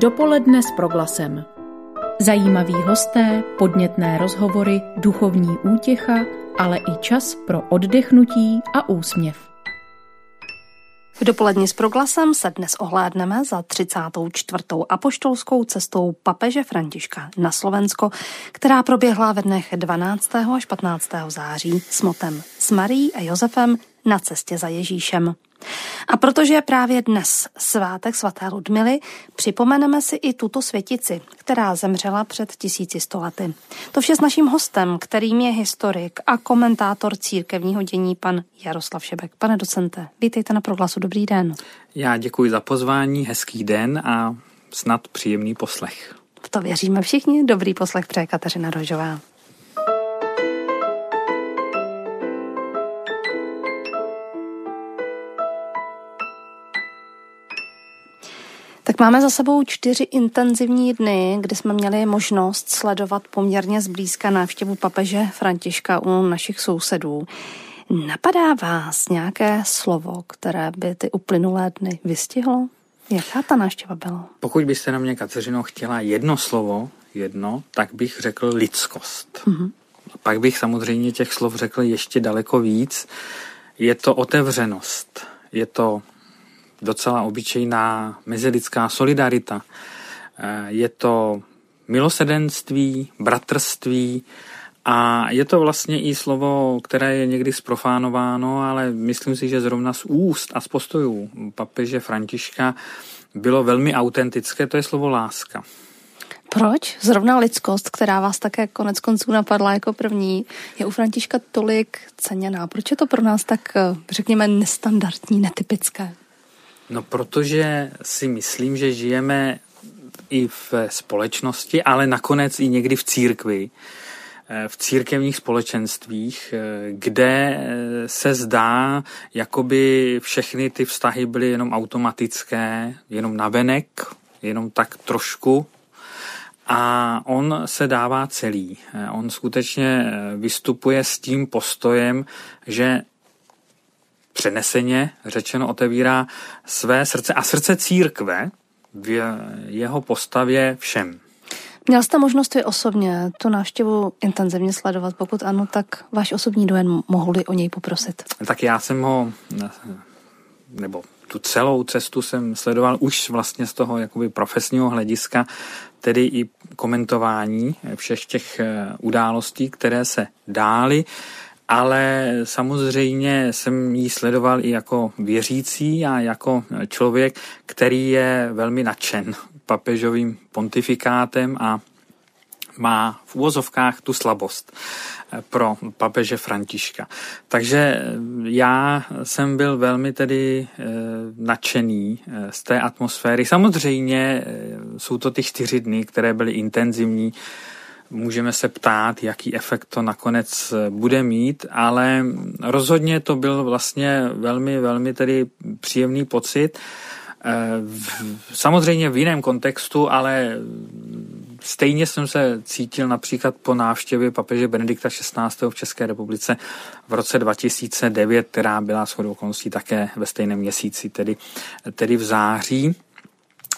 Dopoledne s proglasem. Zajímaví hosté, podnětné rozhovory, duchovní útěcha, ale i čas pro oddechnutí a úsměv. V dopoledni s proglasem se dnes ohlédneme za 34. apoštolskou cestou papeže Františka na Slovensko, která proběhla ve dnech 12. až 15. září s motem s Marí a Josefem na cestě za Ježíšem. A protože je právě dnes svátek svaté Ludmily, připomeneme si i tuto světici, která zemřela před tisíci stolety. To vše s naším hostem, kterým je historik a komentátor církevního dění pan Jaroslav Šebek. Pane docente, vítejte na proglasu, dobrý den. Já děkuji za pozvání, hezký den a snad příjemný poslech. V to věříme všichni, dobrý poslech přeje Kateřina Rožová. Tak máme za sebou čtyři intenzivní dny, kdy jsme měli možnost sledovat poměrně zblízka návštěvu papeže Františka u našich sousedů. Napadá vás nějaké slovo, které by ty uplynulé dny vystihlo? Jaká ta návštěva byla? Pokud byste na mě, Kateřino, chtěla jedno slovo, jedno, tak bych řekl lidskost. Mm-hmm. Pak bych samozřejmě těch slov řekl ještě daleko víc. Je to otevřenost, je to docela obyčejná mezilidská solidarita. Eh, je to milosedenství, bratrství a je to vlastně i slovo, které je někdy sprofánováno, ale myslím si, že zrovna z úst a z postojů papeže Františka bylo velmi autentické, to je slovo láska. Proč? Zrovna lidskost, která vás také konec konců napadla jako první, je u Františka tolik ceněná. Proč je to pro nás tak, eh, řekněme, nestandardní, netypické? No, protože si myslím, že žijeme i v společnosti, ale nakonec i někdy v církvi, eh, v církevních společenstvích, eh, kde eh, se zdá, jakoby všechny ty vztahy byly jenom automatické, jenom navenek, jenom tak trošku a on se dává celý. On skutečně vystupuje s tím postojem, že přeneseně řečeno otevírá své srdce a srdce církve v jeho postavě všem. Měl jste možnost vy osobně tu návštěvu intenzivně sledovat? Pokud ano, tak váš osobní dojem mohli o něj poprosit? Tak já jsem ho, nebo tu celou cestu jsem sledoval už vlastně z toho jakoby profesního hlediska, tedy i komentování všech těch eh, událostí, které se dály ale samozřejmě jsem ji sledoval i jako věřící a jako člověk, který je velmi nadšen papežovým pontifikátem a má v úvozovkách tu slabost pro papeže Františka. Takže já jsem byl velmi tedy eh, nadšený eh, z té atmosféry. Samozřejmě eh, jsou to ty čtyři dny, které byly intenzivní, Můžeme se ptát, jaký efekt to nakonec eh, bude mít, ale rozhodně to byl vlastně velmi, velmi tedy příjemný pocit. Eh, samozřejmě v jiném kontextu, ale stejně jsem se cítil například po návštěvě papeže Benedikta XVI. v České republice v roce 2009, která byla shodou okolností také ve stejném měsíci, tedy, tedy v září.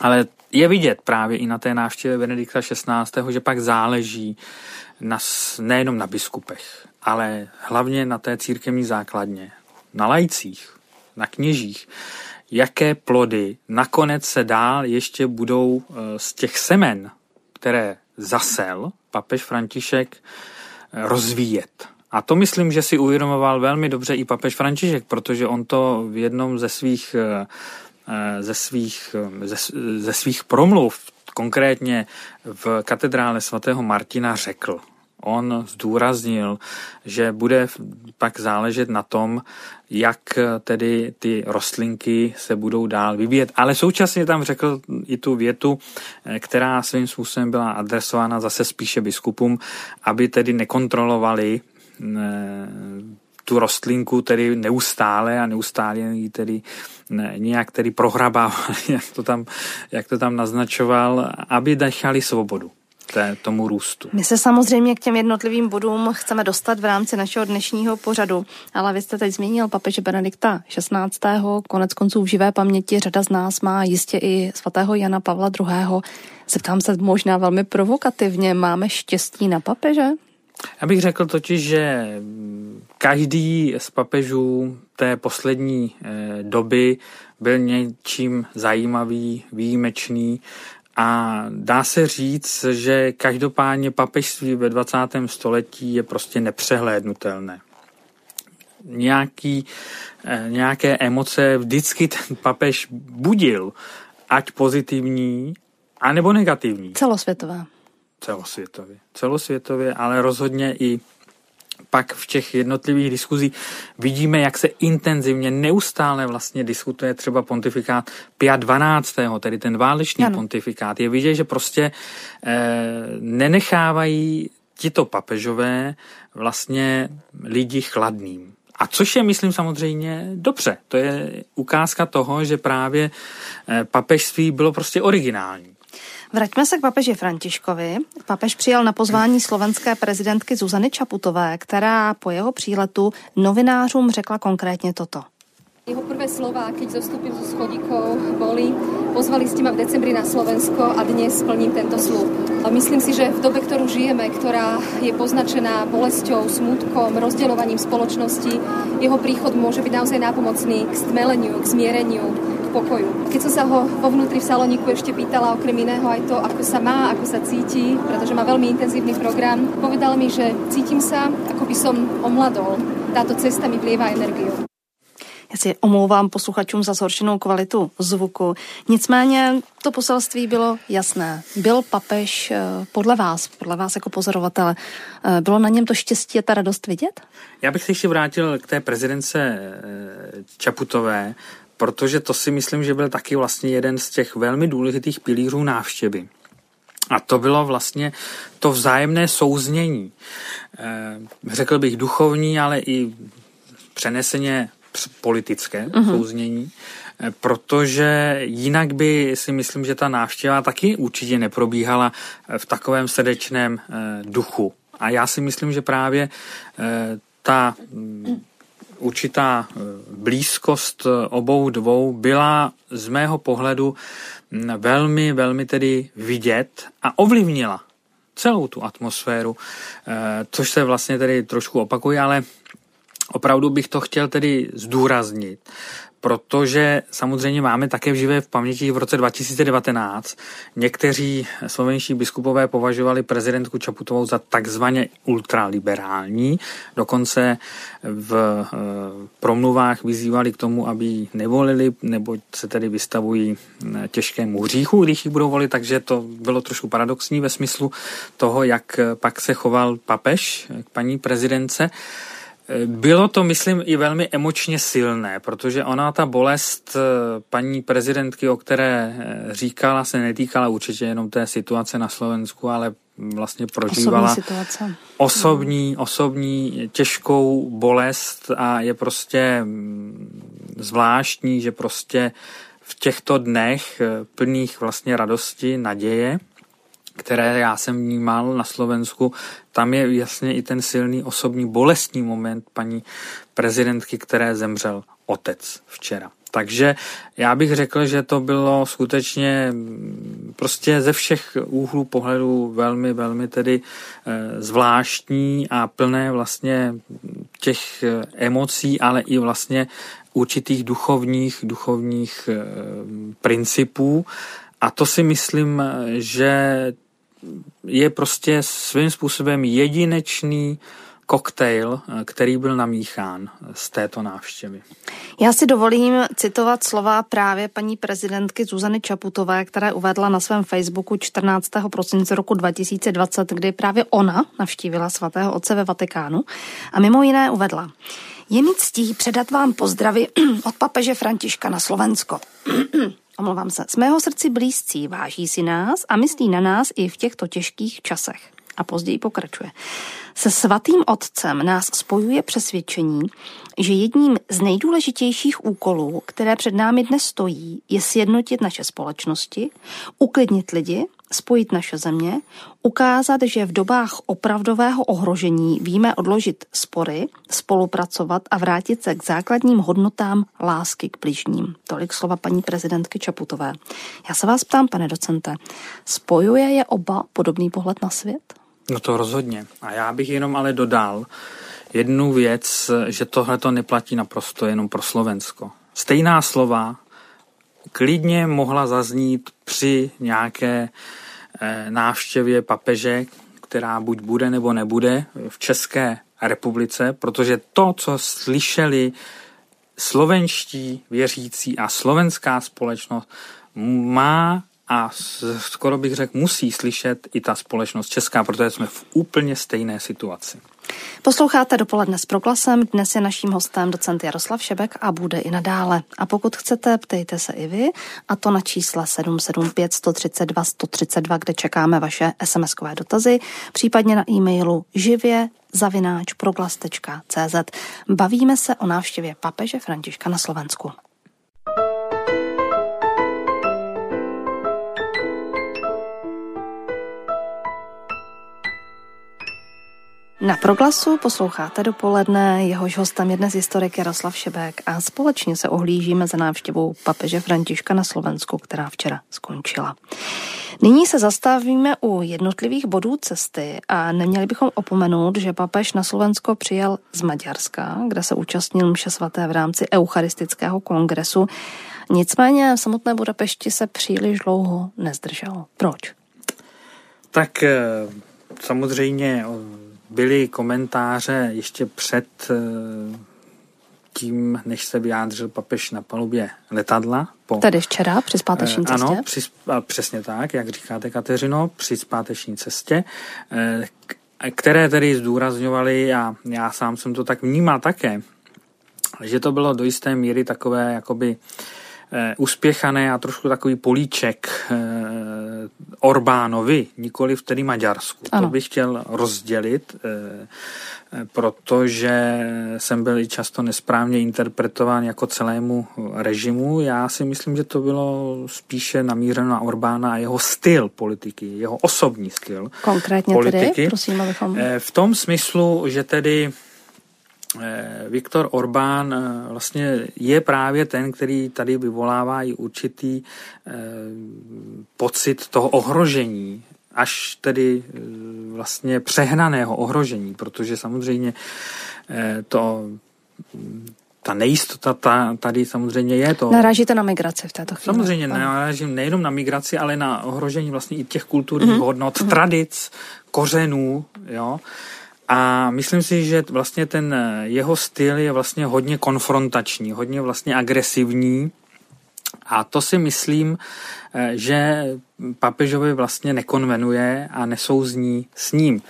Ale je vidět právě i na té návštěvě Benedikta XVI., že pak záleží na, nejenom na biskupech, ale hlavně na té církevní základně, na lajcích, na kněžích, jaké plody nakonec se dál ještě budou eh, z těch semen, které zasel papež František, eh, rozvíjet. A to myslím, že si uvědomoval velmi dobře i papež František, protože on to v jednom ze svých eh, ze svých, eh, ze, ze svých promluv, konkrétně v katedrále svatého Martina řekl. On zdůraznil, že bude pak záležet na tom, jak tedy ty rostlinky se budou dál vyvíjet. Ale současně tam řekl i tu větu, eh, která svým způsobem byla adresována zase spíše biskupům, aby tedy nekontrolovali tu rostlinku tedy neustále a neustále ji tedy ne, nějak tedy prohrabával, jak to, tam, jak to tam naznačoval, aby nechali svobodu. tomu růstu. My se samozřejmě k těm jednotlivým bodům chceme dostat v rámci našeho dnešního pořadu, ale vy jste teď zmínil papeže Benedikta 16. Konec konců v živé paměti řada z nás má jistě i svatého Jana Pavla II. Zeptám se možná velmi provokativně, máme štěstí na papeže? Já bych řekl totiž, že každý z papežů té poslední eh, doby byl něčím zajímavý, výjimečný a dá se říct, že každopádně papežství ve 20. století je prostě nepřehlédnutelné. Nějaký, eh, nějaké emoce vždycky ten papež budil, ať pozitivní, anebo negativní. Celosvětové. Celosvětově. Celosvětově, ale rozhodně i pak v těch jednotlivých diskuzích vidíme, jak se intenzivně, neustále vlastně diskutuje třeba pontifikát 12. tedy ten válečný ano. pontifikát. Je vidět, že prostě e, nenechávají tito papežové vlastně lidi chladným. A což je, myslím, samozřejmě dobře. To je ukázka toho, že právě eh, papežství bylo prostě originální. Vraťme se k papeži Františkovi. Papež přijal na pozvání slovenské prezidentky Zuzany Čaputové, která po jeho příletu novinářům řekla konkrétně toto. Jeho prvé slova, keď zostúpil zo schodíkov, boli pozvali ste ma v decembri na Slovensko a dnes splním tento slúb. A myslím si, že v dobe, ktorú žijeme, ktorá je poznačená bolesťou, smutkom, rozdeľovaním spoločnosti, jeho príchod môže byť naozaj nápomocný k stmeleniu, k zmiereniu, pokoju. Keď som sa ho vo vnútri v Saloniku ešte pýtala okrem iného aj to, ako sa má, ako sa cíti, pretože má veľmi intenzívny program, povedal mi, že cítim sa, ako by som omladol. Táto cesta mi vlieva energiu. Já si omlouvám posluchačům za zhoršenou kvalitu zvuku. Nicméně to poselství bylo jasné. Byl papež eh, podle vás, podle vás jako pozorovatele, eh, bylo na něm to štěstí a ta radost vidět? Já bych se ještě vrátil k té prezidence eh, Čaputové, protože to si myslím, že byl taky vlastně jeden z těch velmi důležitých pilířů návštěvy. A to bylo vlastně to vzájemné souznění. Řekl bych duchovní, ale i přeneseně politické uh-huh. souznění, eh, protože jinak by si myslím, že ta návštěva taky určitě neprobíhala eh, v takovém srdečném eh, duchu. A já si myslím, že právě ta mm, určitá blízkost obou dvou byla z mého pohledu mm, velmi, velmi tedy vidět a ovlivnila celou tu atmosféru, což se vlastně tedy trošku opakuje, ale Opravdu bych to chtěl tedy zdůraznit, protože samozřejmě máme také v živé v paměti v roce 2019 někteří slovenští biskupové považovali prezidentku Čaputovou za takzvaně ultraliberální, dokonce v e, promluvách vyzývali k tomu, aby ji nevolili, nebo se tedy vystavují e, těžkému hříchu, když ji budou volit, takže to bylo trošku paradoxní ve smyslu toho, jak pak se choval papež k paní prezidence. Bylo to, myslím, i velmi emočně silné, protože ona, ta bolest eh, paní prezidentky, o které eh, říkala, se netýkala určitě jenom té situace na Slovensku, ale vlastně prožívala osobní, situace. osobní, osobní těžkou bolest a je prostě mm, zvláštní, že prostě v těchto dnech eh, plných vlastně radosti, naděje, které já jsem vnímal na Slovensku, tam je jasně i ten silný osobní bolestní moment paní prezidentky, které zemřel otec včera. Takže já bych řekl, že to bylo skutečně mm, prostě ze všech úhlů pohledu velmi, velmi tedy eh, zvláštní a plné vlastně těch eh, emocí, ale i vlastně určitých duchovních, duchovních eh, principů. A to si myslím, že je prostě svým způsobem jedinečný koktejl, který byl namíchán z této návštěvy. Já si dovolím citovat slova právě paní prezidentky Zuzany Čaputové, která uvedla na svém Facebooku 14. prosince roku 2020, kdy právě ona navštívila svatého otce ve Vatikánu a mimo jiné uvedla. Je mi ctí předat vám pozdravy od papeže Františka na Slovensko. omlouvám se, z mého srdci blízcí, váží si nás a myslí na nás i v těchto těžkých časech. A později pokračuje. Se svatým otcem nás spojuje přesvědčení, že jedním z nejdůležitějších úkolů, které před námi dnes stojí, je sjednotit naše společnosti, uklidnit lidi, spojit naše země, ukázat, že v dobách opravdového ohrožení víme odložit spory, spolupracovat a vrátit se k základním hodnotám lásky k bližním. Tolik slova paní prezidentky Čaputové. Já se vás ptám, pane docente, spojuje je oba podobný pohled na svět? No to rozhodně. A já bych jenom ale dodal jednu věc, že tohle to neplatí naprosto jenom pro Slovensko. Stejná slova klidně mohla zaznít při nějaké eh, návštěvě papeže, která buď bude nebo nebude v České republice, protože to, co slyšeli slovenští věřící a slovenská společnost, má a skoro bych řekl, musí slyšet i ta společnost česká, protože jsme v úplně stejné situaci. Posloucháte dopoledne s proglasem. Dnes je naším hostem docent Jaroslav Šebek a bude i nadále. A pokud chcete, ptejte se i vy, a to na čísle 775 132 132, kde čekáme vaše SMS-kové dotazy, případně na e-mailu živě zavináč proglas.cz. Bavíme se o návštěvě papeže Františka na Slovensku. Na proglasu posloucháte dopoledne, jehož hostem je dnes historik Jaroslav Šebek a společně se ohlížíme za návštěvou papeže Františka na Slovensku, která včera skončila. Nyní se zastavíme u jednotlivých bodů cesty a neměli bychom opomenout, že papež na Slovensko přijel z Maďarska, kde se účastnil mše svaté v rámci Eucharistického kongresu. Nicméně v samotné Budapešti se příliš dlouho nezdrželo. Proč? Tak eh, samozřejmě byly komentáře ještě před eh, tím, než se vyjádřil papež na palubě letadla. Po, Tedy včera při zpáteční cestě? Ano, při, přesně tak, jak říkáte Kateřino, při zpáteční cestě, eh, které tedy zdůrazňovali, a já sám jsem to tak vnímal také, že to bylo do jisté míry takové jakoby Eh, uspěchané a trošku takový políček eh, Orbánovi, nikoli v tedy Maďarsku. Ano. To bych chtěl rozdělit, eh, protože jsem byl i často nesprávně interpretován jako celému režimu. Já si myslím, že to bylo spíše namířeno na Orbána a jeho styl politiky, jeho osobní styl Konkrétně politiky. tedy, prosím, abychom... V tom smyslu, že tedy Eh, Viktor Orbán eh, vlastně je právě ten, který tady vyvolává i určitý eh, pocit toho ohrožení, až tedy vlastně přehnaného ohrožení, protože samozřejmě to ta nejistota ta, tady samozřejmě je to. Narážíte na migraci v této chvíli. Samozřejmě narážím nejenom na migraci, ale na ohrožení vlastně i těch kulturních mm-hmm. hodnot, mm-hmm. tradic, kořenů, jo. A myslím si, že vlastně ten eh, jeho styl je vlastně hodně konfrontační, hodně vlastně agresivní. A to si myslím, eh, že papežovi vlastně nekonvenuje a nesouzní s ním.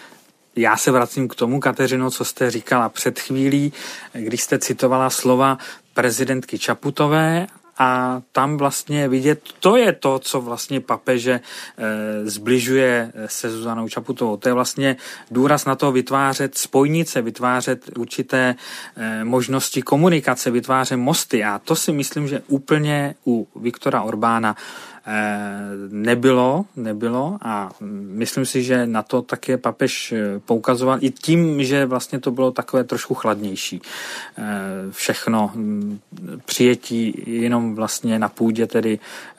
Já se vracím k tomu, Kateřino, co jste říkala před chvílí, když jste citovala slova prezidentky Čaputové a tam vlastně vidět, to je to, co vlastně papeže e, zbližuje se Zuzanou Čaputovou. To je vlastně důraz na to vytvářet spojnice, vytvářet určité e, možnosti komunikace, vytvářet mosty a to si myslím, že úplně u Viktora Orbána Eh, nebylo, nebylo a myslím si, že na to také papež eh, poukazoval i tím, že vlastně to bylo takové trošku chladnější. Eh, všechno hm, přijetí jenom vlastně na půdě tedy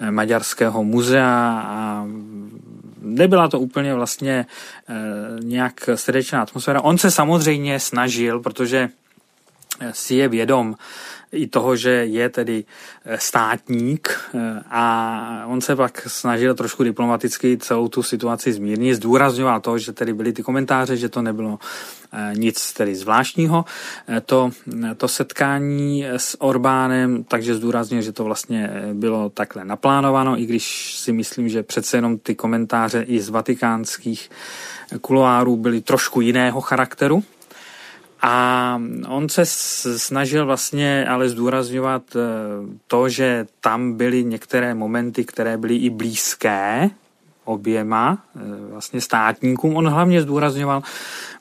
Maďarského muzea a nebyla to úplně vlastně nějak srdečná atmosféra. On se samozřejmě snažil, protože si je vědom i toho, že je tedy eh, státník eh, a on se pak snažil trošku diplomaticky celou tu situaci zmírnit, zdůrazňoval to, že tedy byly ty komentáře, že to nebylo eh, nic tedy zvláštního. To, to setkání s Orbánem, takže zdůraznil, že to vlastně bylo takhle naplánováno, i když si myslím, že přece jenom ty komentáře i z vatikánských kuloárů byly trošku jiného charakteru, a on se snažil vlastně ale zdůrazňovat eh, to, že tam byly některé momenty, které byly i blízké oběma eh, vlastně státníkům. On hlavně zdůrazňoval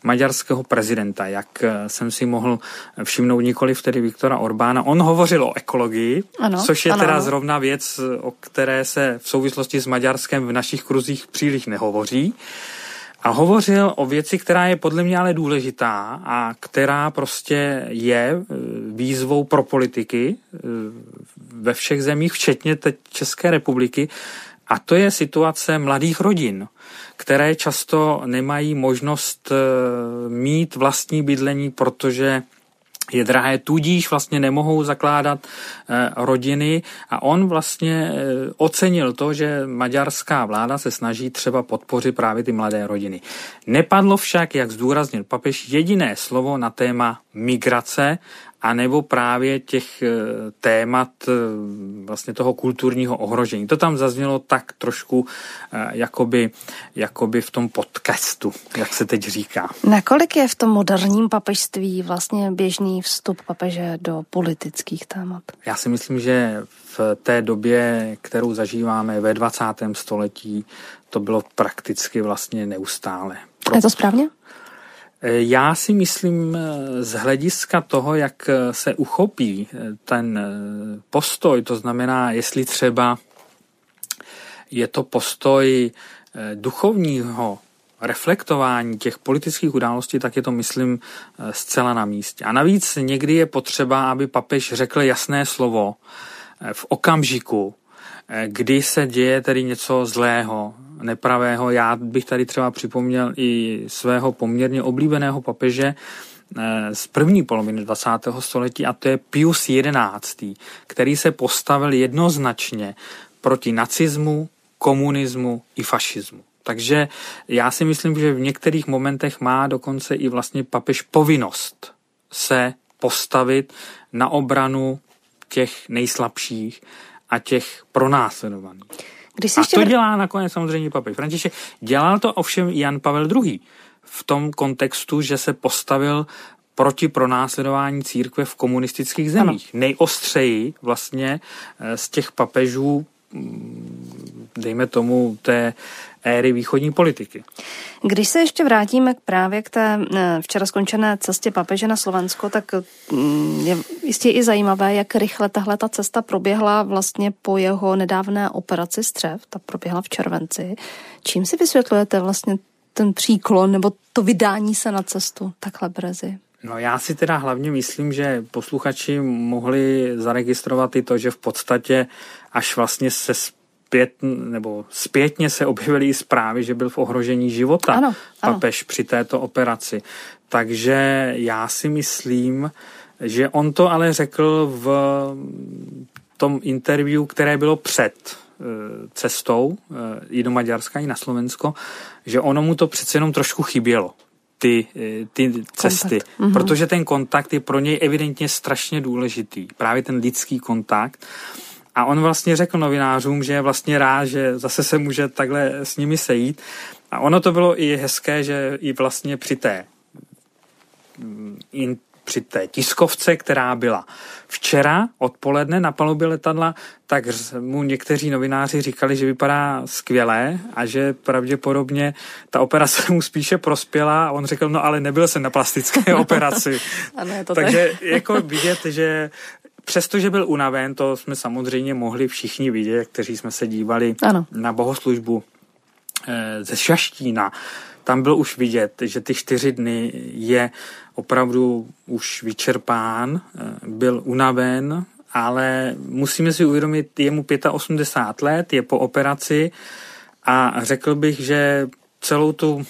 maďarského prezidenta, jak eh, jsem si mohl všimnout nikoli vtedy Viktora Orbána. On hovořil o ekologii, ano, což je ano, teda zrovna věc, o které se v souvislosti s Maďarskem v našich kruzích příliš nehovoří. A hovořil o věci, která je podle mě ale důležitá a která prostě je e, výzvou pro politiky e, ve všech zemích, včetně teď České republiky, a to je situace mladých rodin, které často nemají možnost e, mít vlastní bydlení, protože je drahé, tudíž vlastně nemohou zakládat eh, rodiny a on vlastně eh, ocenil to, že maďarská vláda se snaží třeba podpořit právě ty mladé rodiny. Nepadlo však, jak zdůraznil papež, jediné slovo na téma migrace a nebo právě těch eh, témat eh, vlastně toho kulturního ohrožení. To tam zaznělo tak trošku eh, jakoby, jakoby v tom podcastu, jak se teď říká. Nakolik je v tom moderním papežství vlastně běžný vstup papeže do politických témat? Já si myslím, že v té době, kterou zažíváme ve 20. století, to bylo prakticky vlastně neustále. Pro... Je to správně? Já si myslím eh, z hlediska toho, jak eh, se uchopí eh, ten postoj, to znamená, jestli třeba je to postoj duchovního reflektování těch politických událostí, tak je to, myslím, zcela na místě. A navíc někdy je potřeba, aby papež řekl jasné slovo v okamžiku, kdy se děje tedy něco zlého, nepravého. Já bych tady třeba připomněl i svého poměrně oblíbeného papeže eh, z první poloviny 20. století a to je Pius XI., který se postavil jednoznačně proti nacismu, komunismu i fašismu. Takže já si myslím, že v některých momentech má dokonce i vlastně papež povinnost se postavit na obranu těch nejslabších a těch pronásledovaných. Když a ještě... to dělá nakonec samozřejmě papež František. Dělal to ovšem Jan Pavel II. V tom kontextu, že se postavil proti pronásledování církve v komunistických zemích. Ano. Nejostřeji vlastně eh, z těch papežů, mm, dejme tomu, té éry východní politiky. Když se ještě vrátíme právě k té eh, včera skončené cestě papeže na Slovensko, tak mm, je jistě i zajímavé, jak rychle tahle ta cesta proběhla vlastně po jeho nedávné operaci střev, ta proběhla v červenci. Čím si vysvětlujete vlastně ten příklon nebo to vydání se na cestu takhle brzy? No já si teda hlavně myslím, že posluchači mohli zaregistrovat i to, že v podstatě až vlastně se zpět, nebo zpětně se objevily i zprávy, že byl v ohrožení života ano, ano. papež při této operaci. Takže já si myslím, že on to ale řekl v tom interview, které bylo před eh, cestou eh, i do Maďarska, i na Slovensko, že ono mu to přece jenom trošku chybělo ty, eh, ty cesty, kontakt. protože ten kontakt je pro něj evidentně strašně důležitý. Právě ten lidský kontakt. A on vlastně řekl novinářům, že je vlastně rád, že zase se může takhle s nimi sejít. A ono to bylo i hezké, že i vlastně při té mm, in, při té tiskovce, která byla včera odpoledne na palubě letadla, tak mu někteří novináři říkali, že vypadá skvěle a že pravděpodobně ta operace mu spíše prospěla a on řekl, no ale nebyl jsem na plastické operaci. ano, je to Takže tak. jako vidět, že Přestože byl unaven, to jsme samozřejmě mohli všichni vidět, kteří jsme se dívali ano. na bohoslužbu eh, ze Šaštína. Tam byl už vidět, že ty čtyři dny je opravdu už vyčerpán, eh, byl unaven, ale musíme si uvědomit, je mu 85 let, je po operaci a řekl bych, že celou tu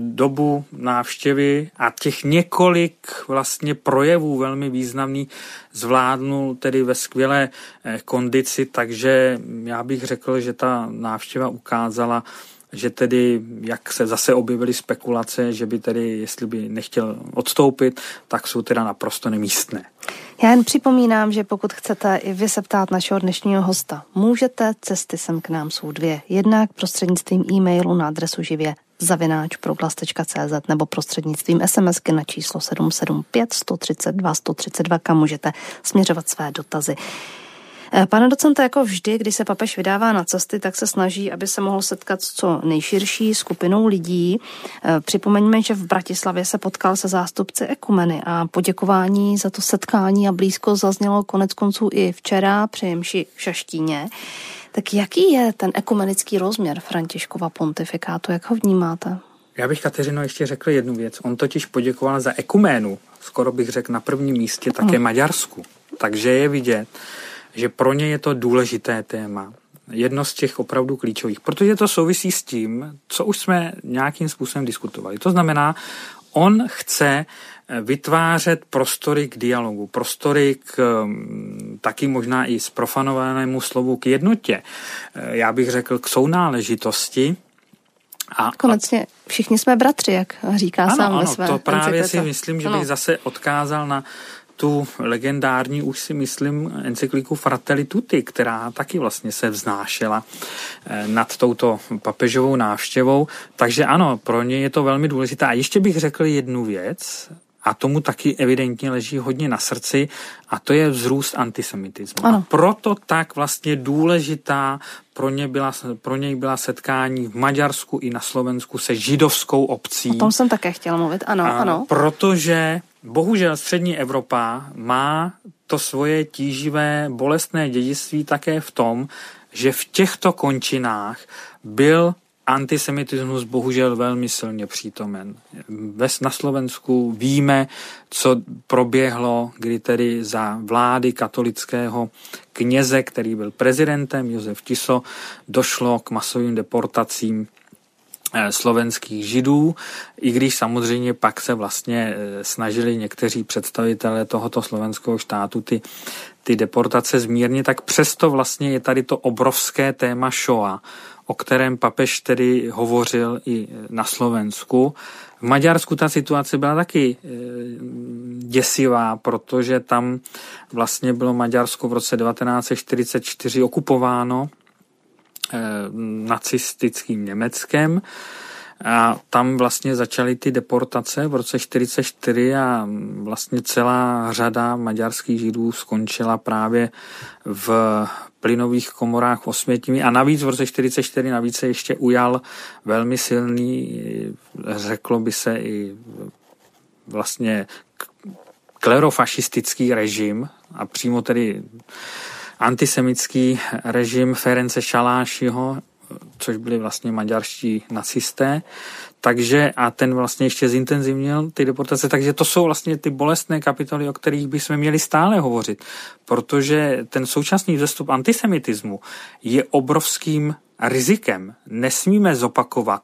dobu návštěvy a těch několik vlastně projevů velmi významný zvládnul tedy ve skvělé eh, kondici, takže já bych řekl, že ta návštěva ukázala, že tedy, jak se zase objevily spekulace, že by tedy, jestli by nechtěl odstoupit, tak jsou teda naprosto nemístné. Já jen připomínám, že pokud chcete i vy se ptát našeho dnešního hosta, můžete, cesty sem k nám jsou dvě. Jednak prostřednictvím e-mailu na adresu živě zavináč proglas.cz nebo prostřednictvím SMSky na číslo 775 132 132, kam můžete směřovat své dotazy. Eh, pane docente, jako vždy, když se papež vydává na cesty, tak se snaží, aby se mohl setkat s co nejširší skupinou lidí. Eh, připomeňme, že v Bratislavě se potkal se zástupci ekumeny a poděkování za to setkání a blízko zaznělo konec konců i včera při Mši Šaštíně. Tak jaký je ten ekumenický rozměr Františkova pontifikátu, jak ho vnímáte? Já bych Kateřino ještě řekl jednu věc. On totiž poděkoval za ekuménu, skoro bych řekl na prvním místě také hmm. Maďarsku. Takže je vidět, že pro ně je to důležité téma. Jedno z těch opravdu klíčových, protože to souvisí s tím, co už jsme nějakým způsobem diskutovali. To znamená, on chce vytvářet prostory k dialogu, prostory k mm, taky možná i sprofanovanému slovu k jednotě. Eh, já bych řekl k sounáležitosti, a, Konečně všichni jsme bratři, jak říká ano, sám ano, ve své to právě si myslím, že bych ano. zase odkázal na tu legendární, už si myslím, encykliku Fratelli Tutti, která taky vlastně se vznášela eh, nad touto papežovou návštěvou. Takže ano, pro ně je to velmi důležité. A ještě bych řekl jednu věc, a tomu taky evidentně leží hodně na srdci, a to je vzrůst antisemitismu. Ano. A proto tak vlastně důležitá pro, ně byla, pro něj byla setkání v Maďarsku i na Slovensku se židovskou obcí. O tom jsem také chtěla mluvit, ano, a ano. Protože bohužel střední Evropa má to svoje tíživé, bolestné dědictví také v tom, že v těchto končinách byl antisemitismus bohužel velmi silně přítomen. Na Slovensku víme, co proběhlo, kdy tedy za vlády katolického kněze, který byl prezidentem, Josef Tiso, došlo k masovým deportacím eh, slovenských židů, i když samozřejmě pak se vlastně eh, snažili někteří představitelé tohoto slovenského štátu ty, ty deportace zmírnit, tak přesto vlastně je tady to obrovské téma Shoah, o kterém papež tedy hovořil i na Slovensku. V Maďarsku ta situace byla taky e, děsivá, protože tam vlastně bylo Maďarsko v roce 1944 okupováno e, nacistickým Německem a tam vlastně začaly ty deportace v roce 44 a vlastně celá řada maďarských židů skončila právě v plynových komorách v a navíc v roce 44 navíc se ještě ujal velmi silný, řeklo by se i vlastně klerofašistický režim a přímo tedy antisemický režim Ference Šalášiho, což byli vlastně maďarští nacisté, takže a ten vlastně ještě zintenzivnil ty deportace, takže to jsou vlastně ty bolestné kapitoly, o kterých bychom měli stále hovořit, protože ten současný vzestup antisemitismu je obrovským rizikem. Nesmíme zopakovat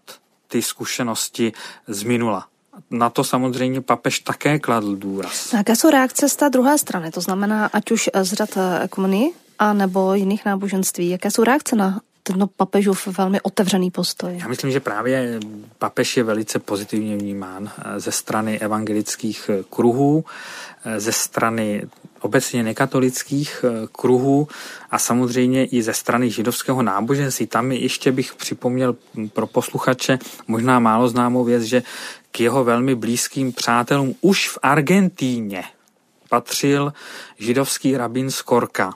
ty zkušenosti z minula. Na to samozřejmě papež také kladl důraz. Jaké jsou reakce z té druhé strany? To znamená, ať už z řad ekonomii, a nebo jiných náboženství. Jaké jsou reakce na ten papežův velmi otevřený postoj. Já myslím, že právě papež je velice pozitivně vnímán eh, ze strany evangelických eh, kruhů, eh, ze strany obecně nekatolických kruhů a samozřejmě i ze strany židovského náboženství. Tam ještě bych připomněl pro posluchače možná málo známou věc, že k jeho velmi blízkým přátelům už v Argentíně patřil židovský rabín Skorka,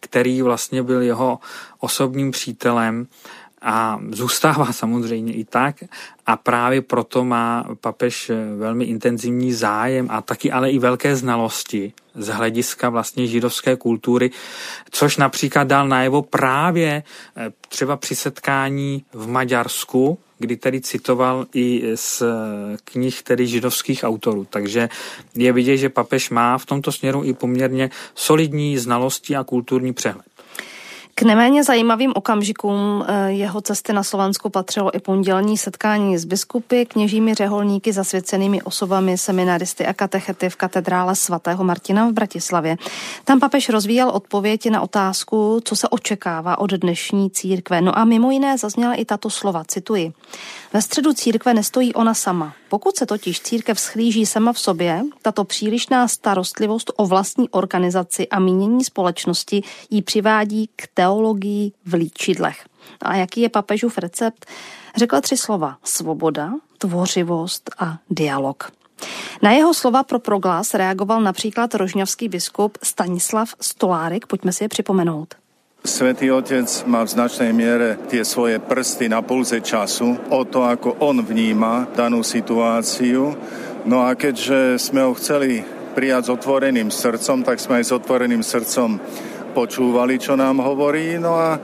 který vlastně byl jeho osobním přítelem a zůstává samozřejmě i tak. A právě proto má papež velmi intenzivní zájem a taky ale i velké znalosti z hlediska vlastně židovské kultury, což například dal najevo právě eh, třeba při setkání v Maďarsku, kdy tedy citoval i z knih tedy židovských autorů. Takže je vidět, že papež má v tomto směru i poměrně solidní znalosti a kulturní přehled. K neméně zajímavým okamžikům eh, jeho cesty na Slovensku patřilo i pondělní setkání s biskupy, kněžími řeholníky, zasvěcenými osobami, seminaristy a katechety v katedrále svatého Martina v Bratislavě. Tam papež rozvíjel odpověď na otázku, co se očekává od dnešní církve. No a mimo jiné zazněla i tato slova, cituji. Ve středu církve nestojí ona sama. Pokud se totiž církev schlíží sama v sobě, tato přílišná starostlivost o vlastní organizaci a mínění společnosti jí přivádí k teologii v líčidlech. A jaký je papežův recept? Řekla tři slova. Svoboda, tvořivost a dialog. Na jeho slova pro proglas reagoval například rožňavský biskup Stanislav Stolárek. Pojďme si je připomenout. Svetý Otec má v značnej miere tie svoje prsty na pulze času o to, ako on vníma danú situáciu. No a keďže sme ho chceli prijať s otvoreným srdcom, tak sme aj s otvoreným srdcom počúvali, čo nám hovorí. No a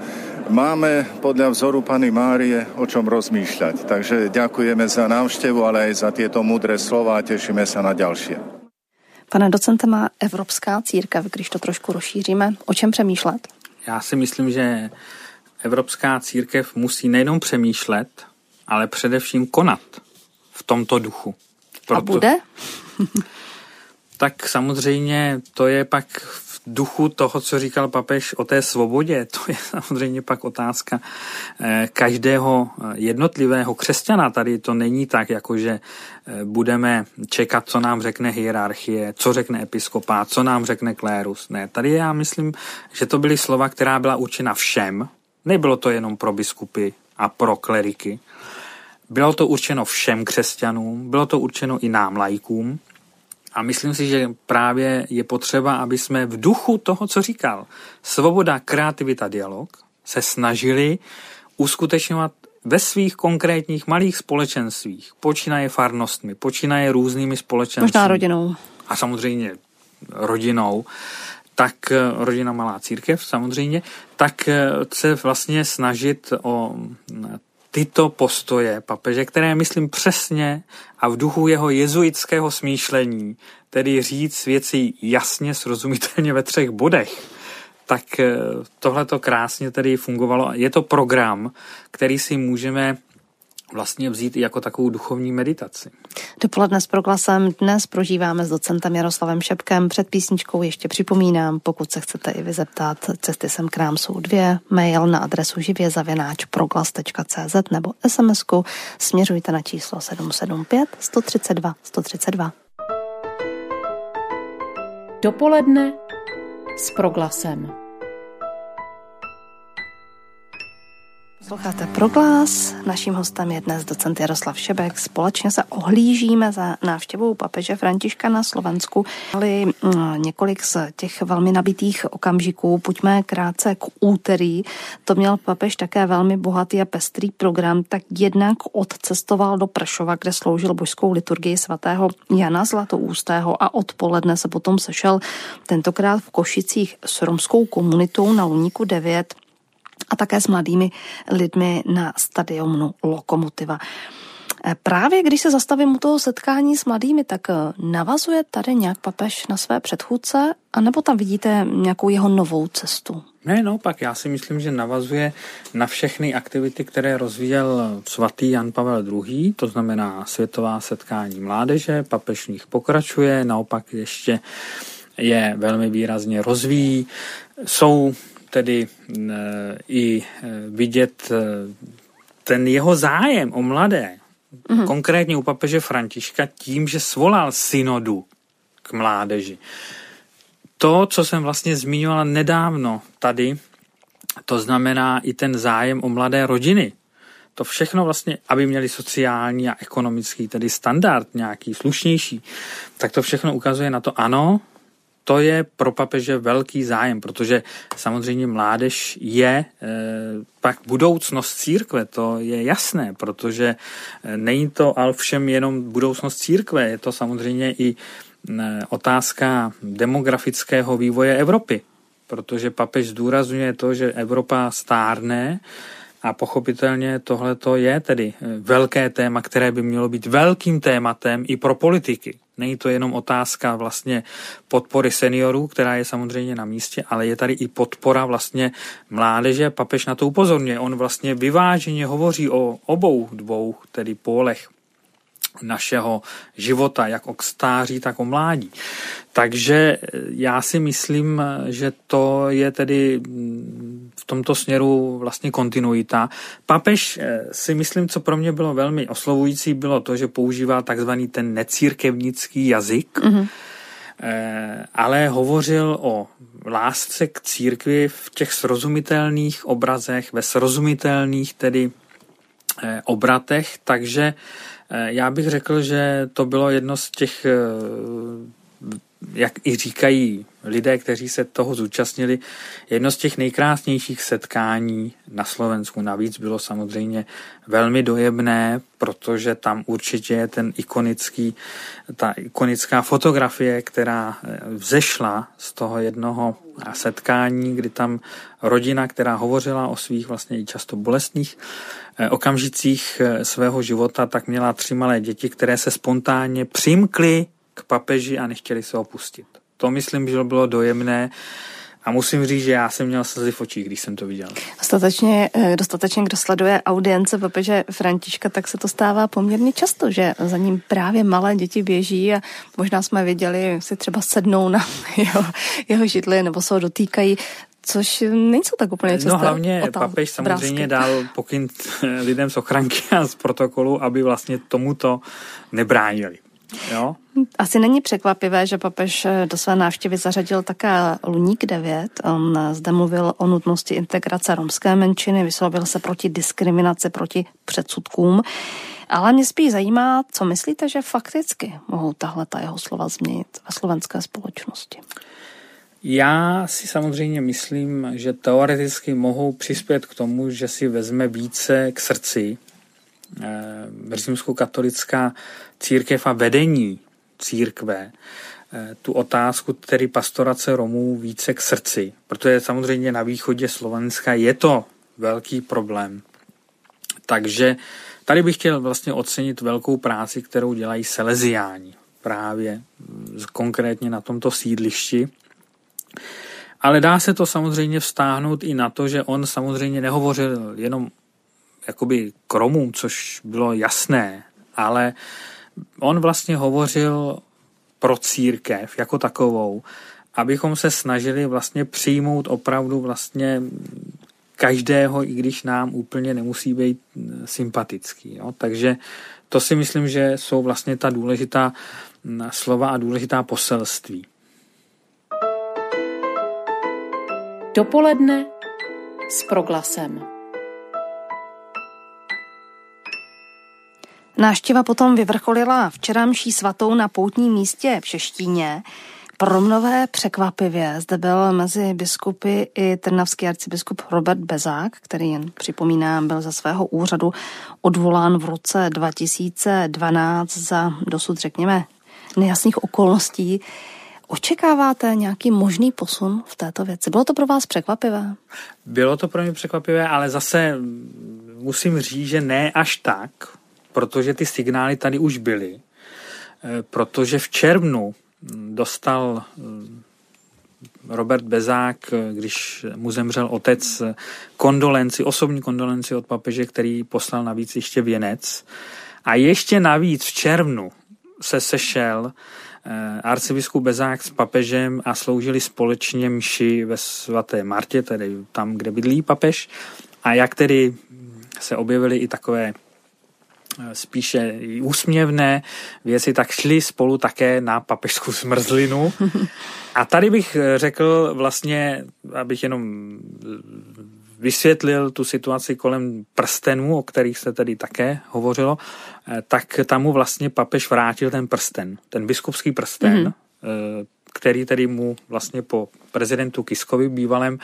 máme podľa vzoru Pany Márie o čom rozmýšľať. Takže ďakujeme za návštevu, ale aj za tieto mudré slova a tešíme sa na ďalšie. Pane docente, má Evropská církev, když to trošku rozšíříme, o čem přemýšlet? Já si myslím, že Evropská církev musí nejenom přemýšlet, ale především konat v tomto duchu. Proto... A bude? tak samozřejmě to je pak duchu toho, co říkal papež o té svobodě, to je samozřejmě pak otázka eh, každého jednotlivého křesťana. Tady to není tak, jako že eh, budeme čekat, co nám řekne hierarchie, co řekne episkopát, co nám řekne klérus. Ne, tady já myslím, že to byly slova, která byla určena všem. Nebylo to jenom pro biskupy a pro kleriky. Bylo to určeno všem křesťanům, bylo to určeno i nám, lajkům, a myslím si, že právě je potřeba, aby jsme v duchu toho, co říkal, svoboda, kreativita, dialog, se snažili uskutečňovat ve svých konkrétních malých společenstvích, počínaje farnostmi, počínaje různými společenství. Možná rodinou. A samozřejmě rodinou, tak rodina malá církev samozřejmě, tak eh, se vlastně snažit o tyto postoje papeže, které myslím přesně a v duchu jeho jezuitského smýšlení, tedy říct věci jasně, srozumitelně ve třech bodech, tak eh, tohle to krásně tedy fungovalo. Je to program, který si můžeme vlastně vzít i jako takovou duchovní meditaci. Dopoledne s proglasem dnes prožíváme s docentem Jaroslavem Šepkem. Před písničkou ještě připomínám, pokud se chcete i vy zeptat, cesty sem k nám jsou dvě, mail na adresu živězavináč.proglas.cz nebo SMS-ku směřujte na číslo 775 132 132. Dopoledne s proglasem. Posloucháte Proglás. Naším hostem je dnes docent Jaroslav Šebek. Společně se ohlížíme za návštěvou papeže Františka na Slovensku. Ale mm, několik z těch velmi nabitých okamžiků. Pojďme krátce k úterý. To měl papež také velmi bohatý a pestrý program. Tak jednak odcestoval do Pršova, kde sloužil božskou liturgii svatého Jana Zlatoústého a odpoledne se potom sešel tentokrát v Košicích s romskou komunitou na Luníku 9 a také s mladými lidmi na stadionu Lokomotiva. E, právě když se zastavím u toho setkání s mladými, tak e, navazuje tady nějak papež na své předchůdce, anebo tam vidíte nějakou jeho novou cestu? Ne, no, pak já si myslím, že navazuje na všechny aktivity, které rozvíjel svatý Jan Pavel II., to znamená světová setkání mládeže, papež v nich pokračuje, naopak ještě je velmi výrazně rozvíjí. Jsou tedy eh, i eh, vidět eh, ten jeho zájem o mladé, mm-hmm. konkrétně u papeže Františka, tím, že svolal synodu k mládeži. To, co jsem vlastně zmiňovala nedávno tady, to znamená i ten zájem o mladé rodiny. To všechno vlastně, aby měli sociální a ekonomický tedy standard nějaký slušnější, tak to všechno ukazuje na to, ano, to je pro papeže velký zájem, protože samozřejmě mládež je e, pak budoucnost církve, to je jasné, protože eh, není to ale všem jenom budoucnost církve, je to samozřejmě i e, otázka demografického vývoje Evropy, protože papež zdůrazňuje to, že Evropa stárne a pochopitelně tohle je tedy velké téma, které by mělo být velkým tématem i pro politiky. Není to jenom otázka vlastně podpory seniorů, která je samozřejmě na místě, ale je tady i podpora vlastně mládeže. Papež na to upozorňuje. On vlastně vyváženě hovoří o obou dvou tedy pólech našeho života, jak o stáří, tak o mládí. Takže já si myslím, že to je tedy v tomto směru vlastně kontinuita. Papež eh, si myslím, co pro mě bylo velmi oslovující, bylo to, že používal takzvaný ten necírkevnický jazyk, mm-hmm. ale hovořil o lásce k církvi v těch srozumitelných obrazech, ve srozumitelných tedy eh, obratech, takže Já bych řekl, že to bylo jedno z těch jak i říkají lidé, kteří se toho zúčastnili, jedno z těch nejkrásnějších setkání na Slovensku. Navíc bylo samozřejmě velmi dojemné, protože tam určitě je ten ikonický, ta ikonická fotografie, která eh, vzešla z toho jednoho setkání, kdy tam rodina, která hovořila o svých vlastně i často bolestných eh, okamžicích eh, svého života, tak měla tři malé děti, které se spontánně přimkly k papeži a nechtěli se opustit. To myslím, že bylo dojemné. A musím říct, že já jsem měl slzy v očích, když jsem to viděl. Dostatečně, eh, dostatečně, kdo sleduje audience papeže Františka, tak se to stává poměrně často, že za ním právě malé děti běží a možná jsme viděli, si třeba sednou na jeho, jeho židli nebo se ho dotýkají což nejsou tak úplně časté No hlavně papež samozřejmě dal pokyn lidem z ochranky a z protokolu, aby vlastně tomuto nebránili. Jo? Asi není překvapivé, že papež do své návštěvy zařadil také Luník 9. On zde mluvil o nutnosti integrace romské menšiny, vyslovil se proti diskriminaci, proti předsudkům. Ale mě spíš zajímá, co myslíte, že fakticky mohou tahle ta jeho slova změnit ve slovenské společnosti? Já si samozřejmě myslím, že teoreticky mohou přispět k tomu, že si vezme více k srdci eh, římskokatolická církev a vedení církve eh, tu otázku tedy pastorace Romů více k srdci, protože samozřejmě na východě Slovenska je to velký problém. Takže tady bych chtěl vlastně ocenit velkou práci, kterou dělají Seleziáni právě konkrétně na tomto sídlišti. Ale dá se to samozřejmě vztáhnout i na to, že on samozřejmě nehovořil jenom jakoby k Romům, což bylo jasné, ale on vlastně hovořil pro církev jako takovou, abychom se snažili vlastně přijmout opravdu vlastně každého, i když nám úplně nemusí být sympatický. Jo? Takže to si myslím, že jsou vlastně ta důležitá slova a důležitá poselství. Dopoledne s proglasem. Návštěva potom vyvrcholila včeramší svatou na poutním místě v Šeštíně. Pro mnohé překvapivě zde byl mezi biskupy i trnavský arcibiskup Robert Bezák, který jen připomínám byl za svého úřadu odvolán v roce 2012 za dosud řekněme nejasných okolností. Očekáváte nějaký možný posun v této věci? Bylo to pro vás překvapivé? Bylo to pro mě překvapivé, ale zase musím říct, že ne až tak, protože ty signály tady už byly. Eh, protože v červnu dostal eh, Robert Bezák, eh, když mu zemřel otec, kondolenci, osobní kondolenci od papeže, který poslal navíc ještě věnec. A ještě navíc v červnu se sešel arcibiskup Bezák s papežem a sloužili společně mši ve svaté Martě, tedy tam, kde bydlí papež. A jak tedy se objevily i takové spíše úsměvné věci, tak šli spolu také na papežskou zmrzlinu. A tady bych řekl vlastně, abych jenom vysvětlil tu situaci kolem prstenů, o kterých se tady také hovořilo, tak tam mu vlastně papež vrátil ten prsten, ten biskupský prsten, mm-hmm. který tedy mu vlastně po prezidentu Kiskovi bývalém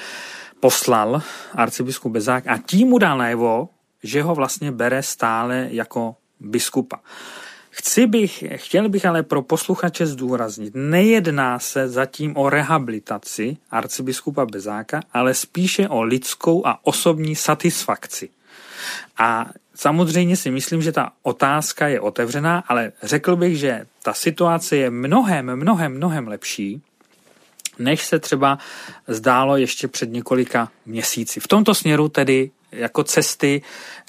poslal arcibiskup Bezák a tím mu dal najevo, že ho vlastně bere stále jako biskupa. Chci bych, chtěl bych ale pro posluchače zdůraznit, nejedná se zatím o rehabilitaci arcibiskupa Bezáka, ale spíše o lidskou a osobní satisfakci. A samozřejmě si myslím, že ta otázka je otevřená, ale řekl bych, že ta situace je mnohem, mnohem, mnohem lepší, než se třeba zdálo ještě před několika měsíci. V tomto směru tedy jako cesty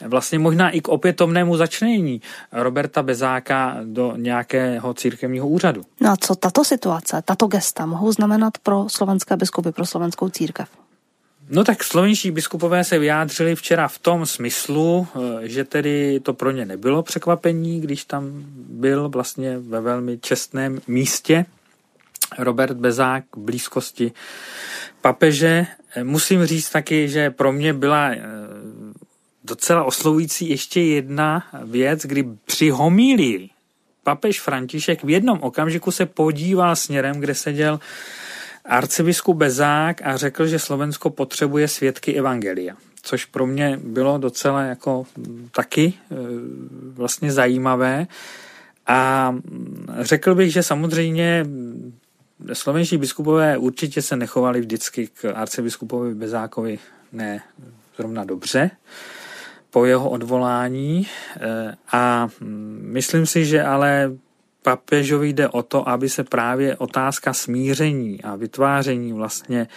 vlastně možná i k opětovnému začlenění Roberta Bezáka do nějakého církevního úřadu. No a co tato situace, tato gesta mohou znamenat pro slovenské biskupy, pro slovenskou církev? No tak slovenští biskupové se vyjádřili včera v tom smyslu, eh, že tedy to pro ně nebylo překvapení, když tam byl vlastně ve velmi čestném místě Robert Bezák v blízkosti papeže. Musím říct taky, že pro mě byla eh, docela oslovující ještě jedna věc, kdy při homílii papež František v jednom okamžiku se podíval směrem, kde seděl arcibiskup Bezák a řekl, že Slovensko potřebuje svědky Evangelia. Což pro mě bylo docela jako taky e, vlastně zajímavé. A řekl bych, že samozřejmě slovenští biskupové určitě se nechovali vždycky k arcibiskupovi Bezákovi ne zrovna dobře po jeho odvolání eh, a myslím si, že ale papežovi jde o to, aby se právě otázka smíření a vytváření vlastně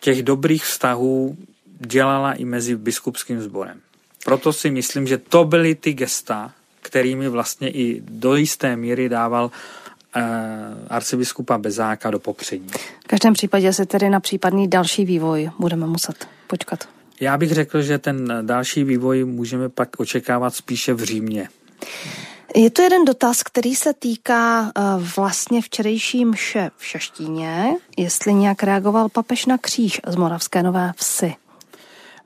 těch dobrých vztahů dělala i mezi biskupským sborem. Proto si myslím, že to byly ty gesta, kterými vlastně i do jisté míry dával eh, arcibiskupa Bezáka do popředí. V každém případě se tedy na případný další vývoj budeme muset počkat. Já bych řekl, že ten další vývoj můžeme pak očekávat spíše v Římě. Je to jeden dotaz, který se týká eh, vlastně včerejší mše v Šaštíně, jestli nějak reagoval papež na kříž z Moravské Nové Vsi.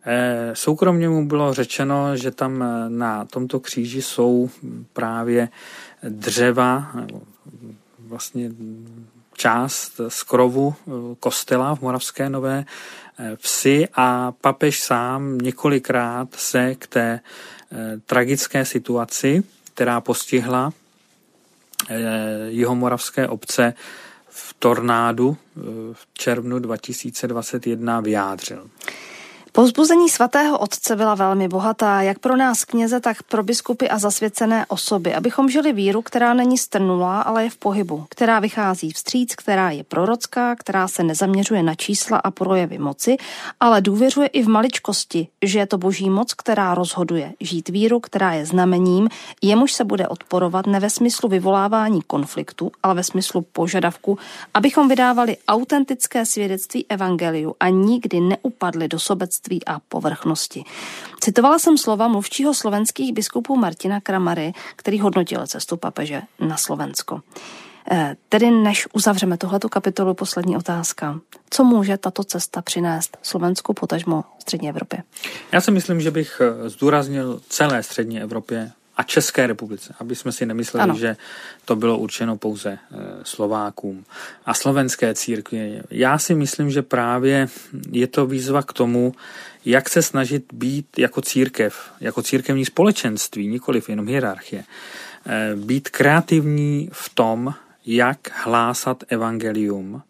Eh, soukromně mu bylo řečeno, že tam eh, na tomto kříži jsou právě dřeva, vlastně část z krovu kostela v Moravské Nové vsi a papež sám několikrát se k té eh, tragické situaci, která postihla eh, jeho moravské obce v tornádu eh, v červnu 2021 vyjádřil. Pozbuzení svatého otce byla velmi bohatá, jak pro nás kněze, tak pro biskupy a zasvěcené osoby, abychom žili víru, která není strnulá, ale je v pohybu, která vychází vstříc, která je prorocká, která se nezaměřuje na čísla a projevy moci, ale důvěřuje i v maličkosti, že je to boží moc, která rozhoduje. Žít víru, která je znamením, jemuž se bude odporovat ne ve smyslu vyvolávání konfliktu, ale ve smyslu požadavku, abychom vydávali autentické svědectví evangeliu a nikdy neupadli do sobectví sobectví a povrchnosti. Citovala jsem slova mluvčího slovenských biskupů Martina Kramary, který hodnotil cestu papeže na Slovensko. Eh, tedy než uzavřeme tuhletu kapitolu, poslední otázka. Co může tato cesta přinést Slovensku, potažmo střední Evropě? Já si myslím, že bych eh, zdůraznil celé střední Evropě a České republice, aby jsme si nemysleli, ano. že to bylo určeno pouze eh, Slovákům a slovenské církvi. Já si myslím, že právě je to výzva k tomu, jak se snažit být jako církev, jako církevní společenství, nikoliv jenom hierarchie, eh, být kreativní v tom, jak hlásat evangelium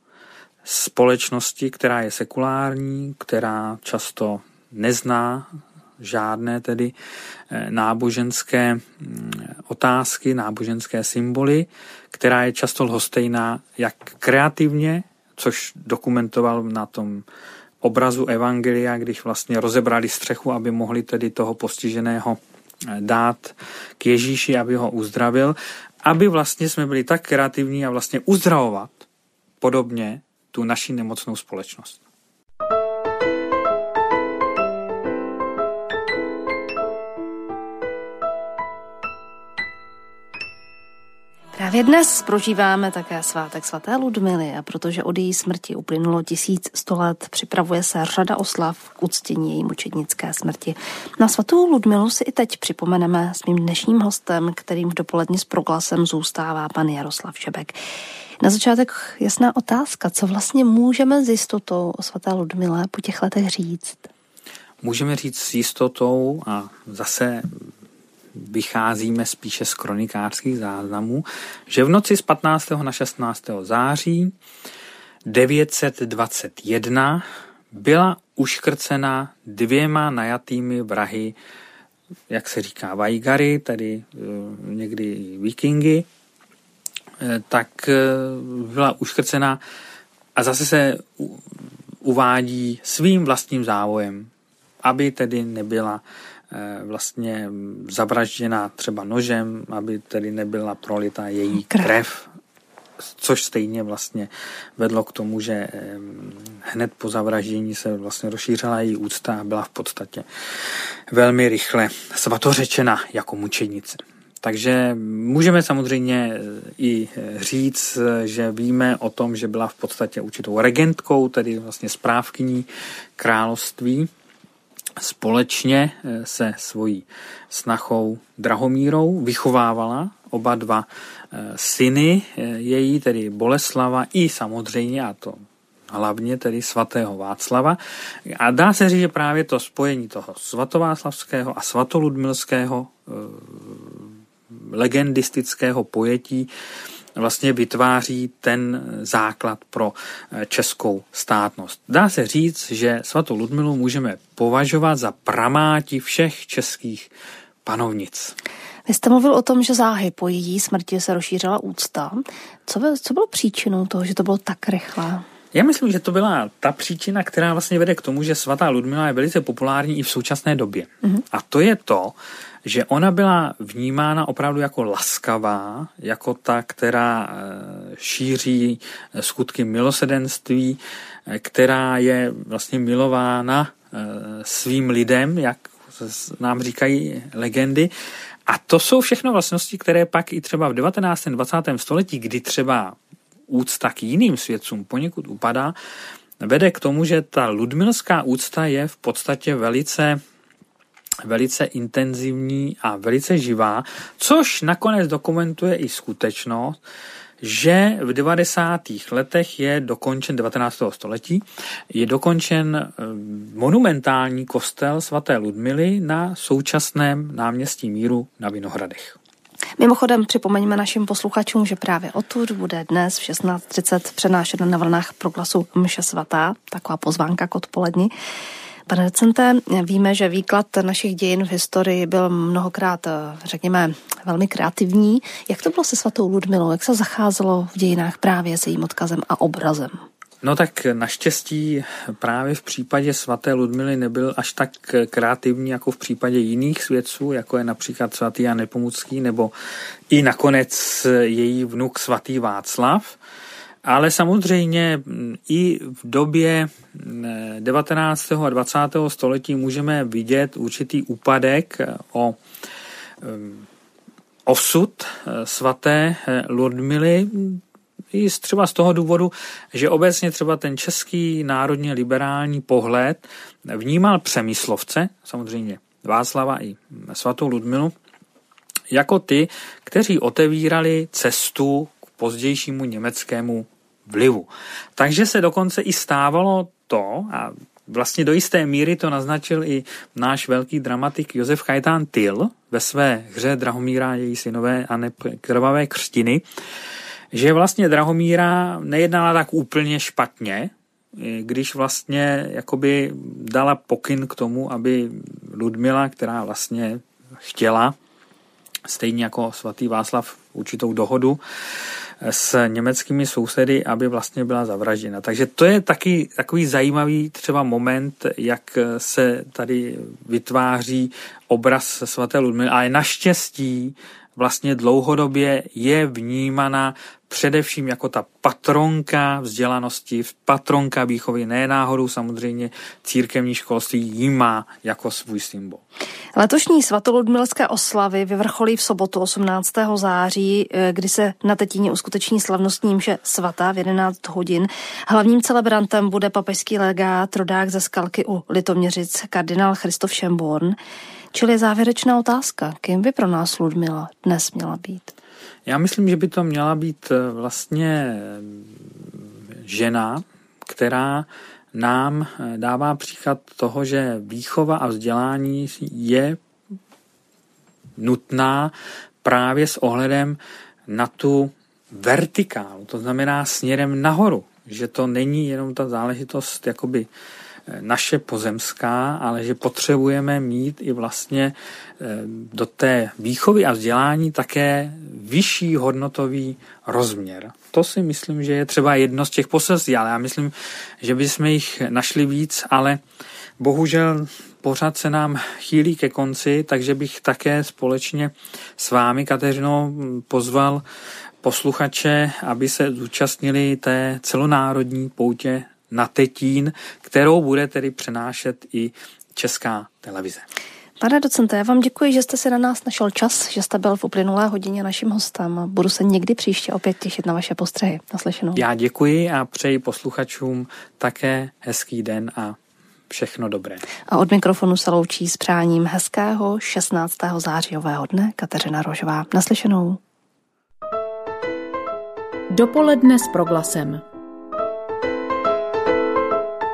společnosti, která je sekulární, která často nezná žádné tedy eh, náboženské mm, otázky, náboženské symboly, která je často lhostejná jak kreativně, což dokumentoval na tom obrazu Evangelia, když vlastně rozebrali střechu, aby mohli tedy toho postiženého eh, dát k Ježíši, aby ho uzdravil, aby vlastně jsme byli tak kreativní a vlastně uzdravovat podobně tu naši nemocnou společnost. Právě dnes prožíváme také svátek svaté Ludmily a protože od její smrti uplynulo 1100 let, připravuje se řada oslav k uctění její mučednické smrti. Na svatou Ludmilu si i teď připomeneme s mým dnešním hostem, kterým v dopoledni s proglasem zůstává pan Jaroslav Šebek. Na začátek jasná otázka, co vlastně můžeme s jistotou o svaté Ludmile po těch letech říct? Můžeme říct s jistotou a zase vycházíme spíše z kronikářských záznamů, že v noci z 15. na 16. září 921 byla uškrcena dvěma najatými vrahy, jak se říká, Vajgary, tedy eh, někdy vikingy, eh, tak eh, byla uškrcena a zase se uvádí svým vlastním závojem, aby tedy nebyla vlastně zavražděna třeba nožem, aby tedy nebyla prolita její krev. krev což stejně vlastně vedlo k tomu, že hned po zavraždění se vlastně rozšířila její úcta a byla v podstatě velmi rychle svatořečena jako mučenice. Takže můžeme samozřejmě i říct, že víme o tom, že byla v podstatě určitou regentkou, tedy vlastně správkyní království společně se svojí snachou Drahomírou vychovávala oba dva syny její, tedy Boleslava i samozřejmě, a to hlavně tedy svatého Václava. A dá se říct, že právě to spojení toho svatováclavského a svatoludmilského legendistického pojetí vlastně vytváří ten základ pro eh, českou státnost. Dá se říct, že svatou Ludmilu můžeme považovat za pramáti všech českých panovnic. Vy jste mluvil o tom, že záhy po její smrti se rozšířila úcta. Co, co bylo příčinou toho, že to bylo tak rychlé? Já myslím, že to byla ta příčina, která vlastně vede k tomu, že svatá Ludmila je velice populární i v současné době. Mm-hmm. A to je to, že ona byla vnímána opravdu jako laskavá, jako ta, která eh, šíří eh, skutky milosedenství, eh, která je vlastně milována svým lidem, jak nám říkají legendy. A to jsou všechno vlastnosti, které pak i třeba v 19. 20. století, kdy třeba úcta k jiným svědcům poněkud upadá, vede k tomu, že ta ludmilská úcta je v podstatě velice velice intenzivní a velice živá, což nakonec dokumentuje i skutečnost, že v 90. letech je dokončen 19. století, je dokončen eh, monumentální kostel svaté Ludmily na současném náměstí Míru na Vinohradech. Mimochodem připomeňme našim posluchačům, že právě odtud bude dnes v 16.30 přenášena na vlnách proglasu Mše svatá, taková pozvánka k odpoledni. Pane docente, víme, že výklad našich dějin v historii byl mnohokrát, řekněme, velmi kreativní. Jak to bylo se svatou Ludmilou? Jak se zacházelo v dějinách právě s jejím odkazem a obrazem? No tak naštěstí právě v případě svaté Ludmily nebyl až tak kreativní jako v případě jiných svědců, jako je například svatý Jan Nepomucký nebo i nakonec její vnuk svatý Václav. Ale samozřejmě i v době 19. a 20. století můžeme vidět určitý úpadek o osud svaté Ludmily, i třeba z toho důvodu, že obecně třeba ten český národně liberální pohled vnímal přemyslovce, samozřejmě Václava i svatou Ludmilu, jako ty, kteří otevírali cestu pozdějšímu německému vlivu. Takže se dokonce i stávalo to, a vlastně do jisté míry to naznačil i náš velký dramatik Josef Chajtán Tyl ve své hře Drahomíra její synové a krvavé křtiny, že vlastně Drahomíra nejednala tak úplně špatně, když vlastně jakoby dala pokyn k tomu, aby Ludmila, která vlastně chtěla, stejně jako svatý Václav, určitou dohodu s německými sousedy, aby vlastně byla zavražděna. Takže to je taky takový zajímavý třeba moment, jak se tady vytváří obraz svaté Ludmily. Ale naštěstí vlastně dlouhodobě je vnímána především jako ta patronka vzdělanosti, patronka výchovy, ne náhodou samozřejmě církevní školství jí má jako svůj symbol. Letošní svatoludmilské oslavy vyvrcholí v sobotu 18. září, eh, kdy se na Tetíně uskuteční slavnostní mše svatá v 11 hodin. Hlavním celebrantem bude papežský legát rodák ze Skalky u Litoměřic, kardinál Christof Schemborn. Čili závěrečná otázka, kým by pro nás Ludmila dnes měla být? Já myslím, že by to měla být eh, vlastně eh, žena, která nám eh, dává příklad toho, že výchova a vzdělání je nutná právě s ohledem na tu vertikálu, to znamená směrem nahoru, že to není jenom ta záležitost jakoby naše pozemská, ale že potřebujeme mít i vlastně eh, do té výchovy a vzdělání také vyšší hodnotový rozměr. To si myslím, že je třeba jedno z těch poselství, ale já myslím, že bychom jich našli víc, ale bohužel pořád se nám chýlí ke konci, takže bych také společně s vámi, Kateřino, pozval posluchače, aby se zúčastnili té celonárodní poutě na Tetín, kterou bude tedy přenášet i česká televize. Pane docente, já vám děkuji, že jste si na nás našel čas, že jste byl v uplynulé hodině naším hostem. Budu se někdy příště opět těšit na vaše postřehy. Naslyšenou. Já děkuji a přeji posluchačům také hezký den a všechno dobré. A od mikrofonu se loučí s přáním hezkého 16. zářijového dne Kateřina Rožová. Naslyšenou. Dopoledne s proglasem.